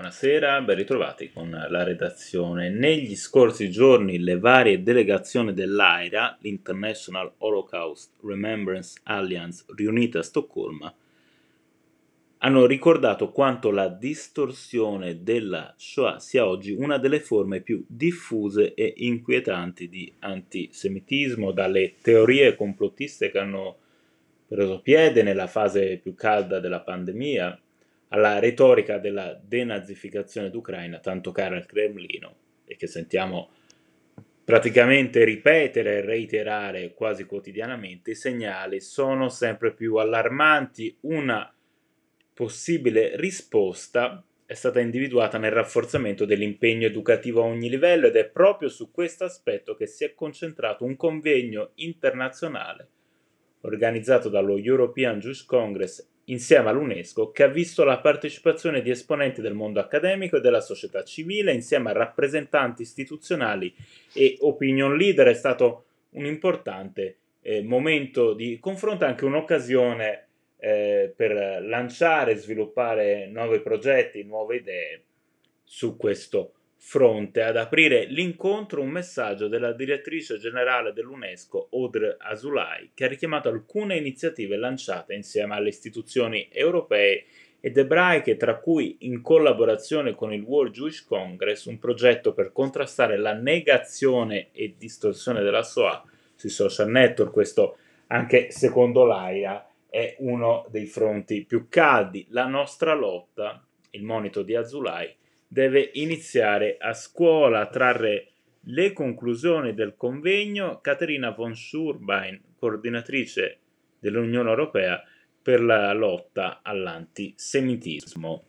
Buonasera, ben ritrovati con la redazione. Negli scorsi giorni le varie delegazioni dell'AIRA, l'International Holocaust Remembrance Alliance, riunite a Stoccolma, hanno ricordato quanto la distorsione della Shoah sia oggi una delle forme più diffuse e inquietanti di antisemitismo, dalle teorie complottiste che hanno preso piede nella fase più calda della pandemia, alla retorica della denazificazione d'Ucraina, tanto cara al Cremlino, e che sentiamo praticamente ripetere e reiterare quasi quotidianamente, i segnali sono sempre più allarmanti. Una possibile risposta è stata individuata nel rafforzamento dell'impegno educativo a ogni livello ed è proprio su questo aspetto che si è concentrato un convegno internazionale organizzato dallo European Jewish Congress insieme all'UNESCO, che ha visto la partecipazione di esponenti del mondo accademico e della società civile, insieme a rappresentanti istituzionali e opinion leader. È stato un importante eh, momento di confronto, anche un'occasione eh, per lanciare e sviluppare nuovi progetti, nuove idee su questo fronte ad aprire l'incontro un messaggio della direttrice generale dell'UNESCO, Audre Azoulay, che ha richiamato alcune iniziative lanciate insieme alle istituzioni europee ed ebraiche, tra cui in collaborazione con il World Jewish Congress, un progetto per contrastare la negazione e distorsione della SOA sui social network. Questo anche secondo l'AIA è uno dei fronti più caldi. La nostra lotta, il monito di Azoulay, deve iniziare a scuola a trarre le conclusioni del convegno Caterina von Schurbein, coordinatrice dell'Unione Europea per la lotta all'antisemitismo.